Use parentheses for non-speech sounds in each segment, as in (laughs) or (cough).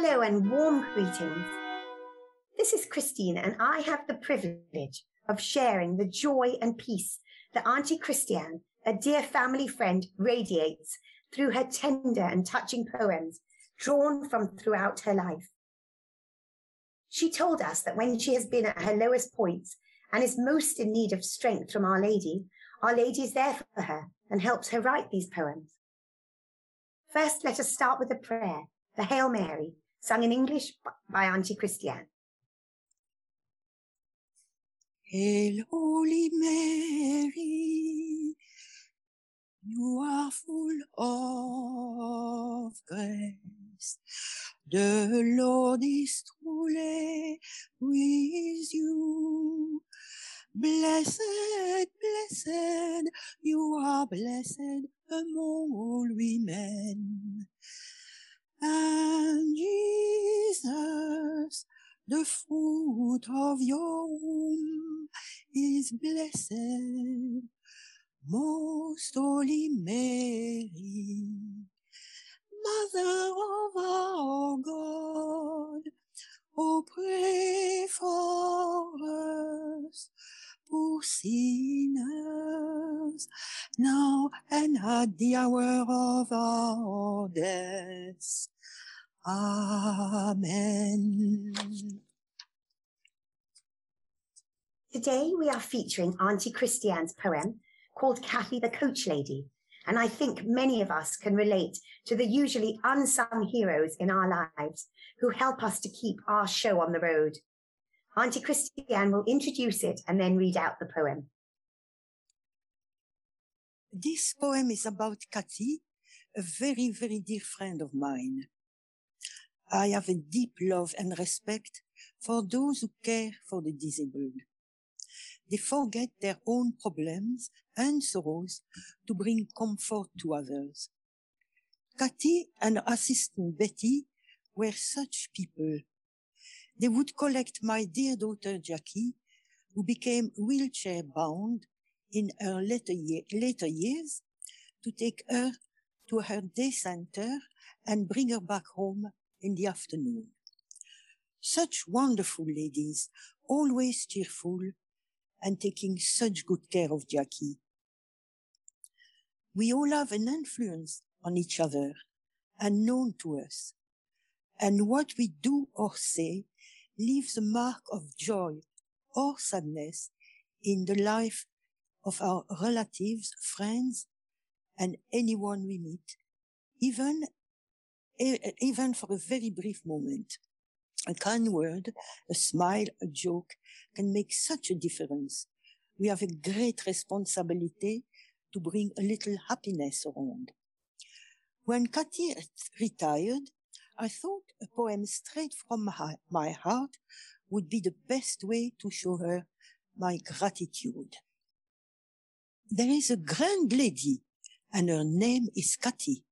Hello and warm greetings. This is Christine, and I have the privilege of sharing the joy and peace that Auntie Christiane, a dear family friend, radiates through her tender and touching poems drawn from throughout her life. She told us that when she has been at her lowest points and is most in need of strength from Our Lady, Our Lady is there for her and helps her write these poems. First, let us start with a prayer, the Hail Mary, sung in English by Auntie Christiane. Hail, Holy Mary, you are full of grace. The Lord is truly with you. Blessed, blessed, you are blessed among all women. And Jesus, the fruit of your womb is blessed. Most Holy Mary, Mother of our God, oh pray for us poor sinners, now and at the hour of our death. Amen. Today we are featuring Auntie Christiane's poem called Kathy the Coach Lady. And I think many of us can relate to the usually unsung heroes in our lives who help us to keep our show on the road. Auntie Christiane will introduce it and then read out the poem. This poem is about Kathy, a very, very dear friend of mine. I have a deep love and respect for those who care for the disabled. They forget their own problems and sorrows to bring comfort to others. Kathy and her assistant Betty were such people they would collect my dear daughter Jackie, who became wheelchair bound in her later, ye- later years, to take her to her day center and bring her back home in the afternoon. Such wonderful ladies, always cheerful and taking such good care of Jackie. We all have an influence on each other and known to us. And what we do or say leaves a mark of joy or sadness in the life of our relatives, friends, and anyone we meet, even, even for a very brief moment. A kind word, a smile, a joke can make such a difference. We have a great responsibility to bring a little happiness around. When Kathy retired, I thought a poem straight from my, heart would be the best way to show her my gratitude. There is a grand lady and her name is Kathy.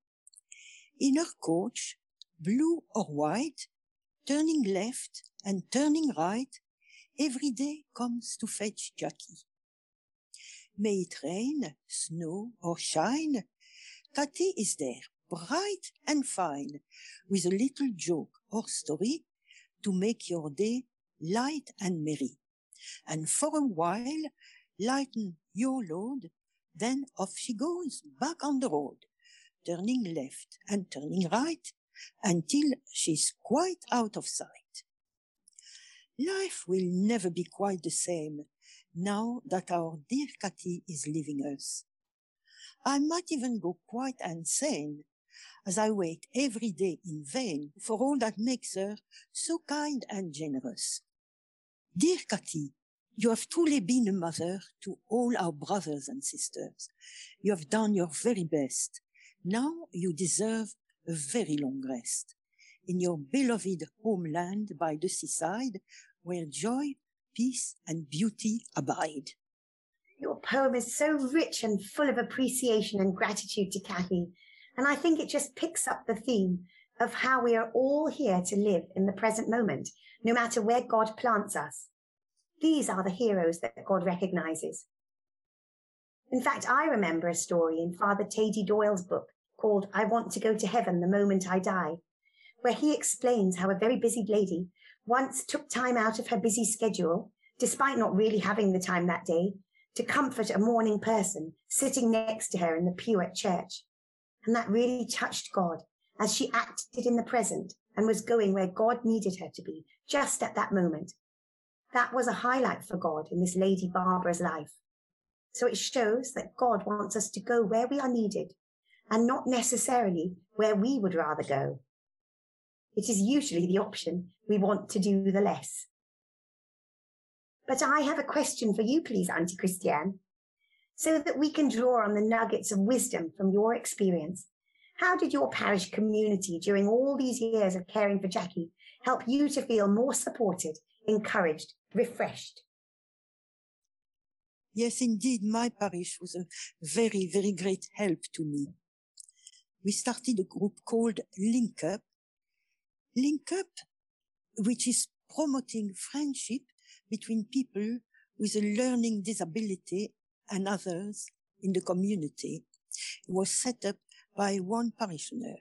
In her coach, blue or white, turning left and turning right, every day comes to fetch Jackie. May it rain, snow or shine, Kathy is there bright and fine with a little joke or story to make your day light and merry. And for a while, lighten your load. Then off she goes back on the road, turning left and turning right until she's quite out of sight. Life will never be quite the same now that our dear Kathy is leaving us. I might even go quite insane as I wait every day in vain for all that makes her so kind and generous. Dear Kathy, you have truly been a mother to all our brothers and sisters. You have done your very best. Now you deserve a very long rest in your beloved homeland by the seaside where joy, peace and beauty abide. Your poem is so rich and full of appreciation and gratitude to Kathy and I think it just picks up the theme of how we are all here to live in the present moment, no matter where God plants us. These are the heroes that God recognizes. In fact, I remember a story in Father Tady Doyle's book called I Want to Go to Heaven the Moment I Die, where he explains how a very busy lady once took time out of her busy schedule, despite not really having the time that day, to comfort a mourning person sitting next to her in the pew at church. And that really touched God as she acted in the present and was going where God needed her to be just at that moment. That was a highlight for God in this Lady Barbara's life. So it shows that God wants us to go where we are needed and not necessarily where we would rather go. It is usually the option we want to do the less. But I have a question for you, please, Auntie Christiane, so that we can draw on the nuggets of wisdom from your experience. How did your parish community during all these years of caring for Jackie help you to feel more supported, encouraged, refreshed? Yes, indeed, my parish was a very, very great help to me. We started a group called Link Up. Link Up, which is promoting friendship between people with a learning disability and others in the community was set up by one parishioner.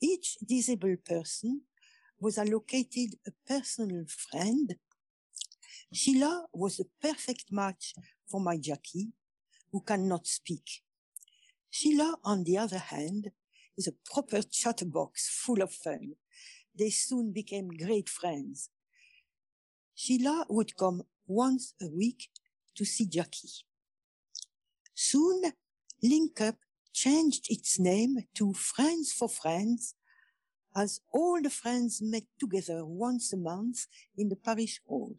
Each disabled person was allocated a personal friend. Sheila was a perfect match for my Jackie, who cannot speak. Sheila, on the other hand, is a proper chatterbox full of fun. They soon became great friends. Sheila would come once a week to see Jackie. Soon, LinkUp changed its name to Friends for Friends, as all the friends met together once a month in the parish hall,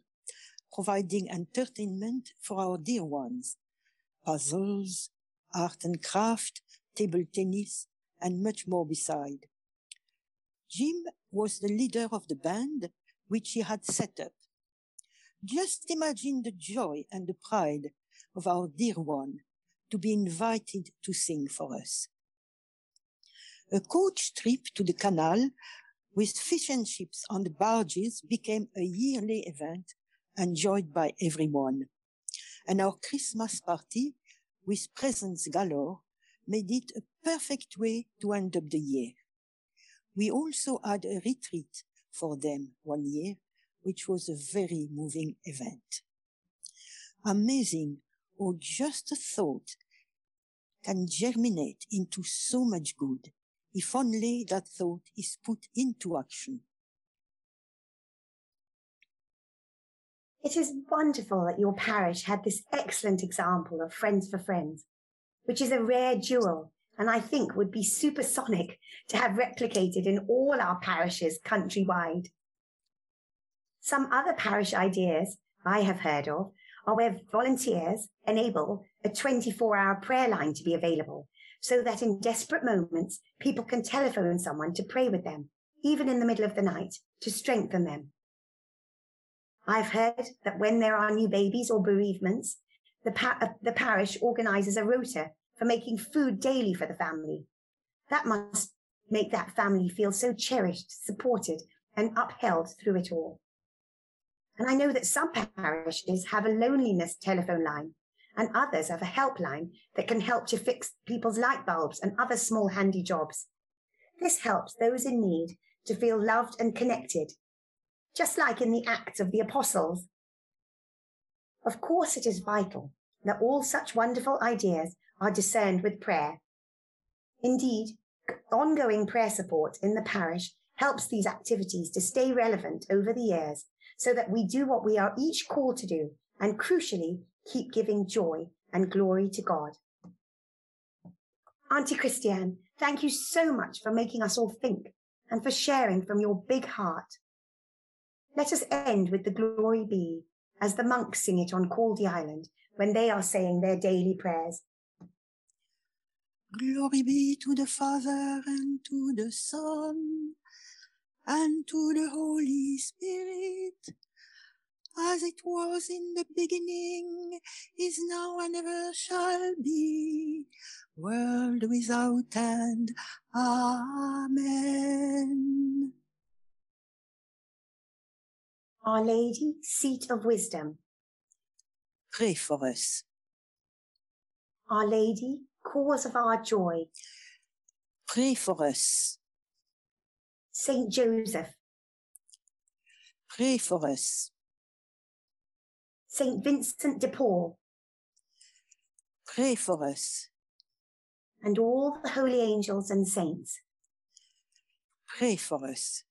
providing entertainment for our dear ones, puzzles, art and craft, table tennis, and much more beside. Jim was the leader of the band which he had set up. Just imagine the joy and the pride of our dear one to be invited to sing for us. A coach trip to the canal with fish and chips on the barges became a yearly event enjoyed by everyone. And our Christmas party with presents galore made it a perfect way to end up the year. We also had a retreat for them one year which was a very moving event. Amazing or just a thought can germinate into so much good if only that thought is put into action. It is wonderful that your parish had this excellent example of Friends for Friends, which is a rare jewel and I think would be supersonic (laughs) to have replicated in all our parishes countrywide. Some other parish ideas I have heard of are where volunteers enable a 24 hour prayer line to be available so that in desperate moments, people can telephone someone to pray with them, even in the middle of the night, to strengthen them. I've heard that when there are new babies or bereavements, the, uh, the parish organizes a rota for making food daily for the family. That must make that family feel so cherished, supported, and upheld through it all. And I know that some parishes have a loneliness telephone line and others have a helpline that can help to fix people's light bulbs and other small handy jobs. This helps those in need to feel loved and connected, just like in the Acts of the Apostles. Of course, it is vital that all such wonderful ideas are discerned with prayer. Indeed, ongoing prayer support in the parish helps these activities to stay relevant over the years so that we do what we are each called to do and crucially keep giving joy and glory to God. Auntie Christiane, thank you so much for making us all think and for sharing from your big heart. Let us end with the glory be as the monks sing it on Caldy Island when they are saying their daily prayers. Glory be to the Father and to the Son and to the Holy Spirit, as it was in the beginning, is now and ever shall be, world without end. Amen. Our Lady, Seat of Wisdom. Pray for us. Our Lady, Cause of our Joy. Pray for us. Saint Joseph, Pray for us. Saint Vincent de Paul, Pray for us. and all the holy angels and saints. Pray for us.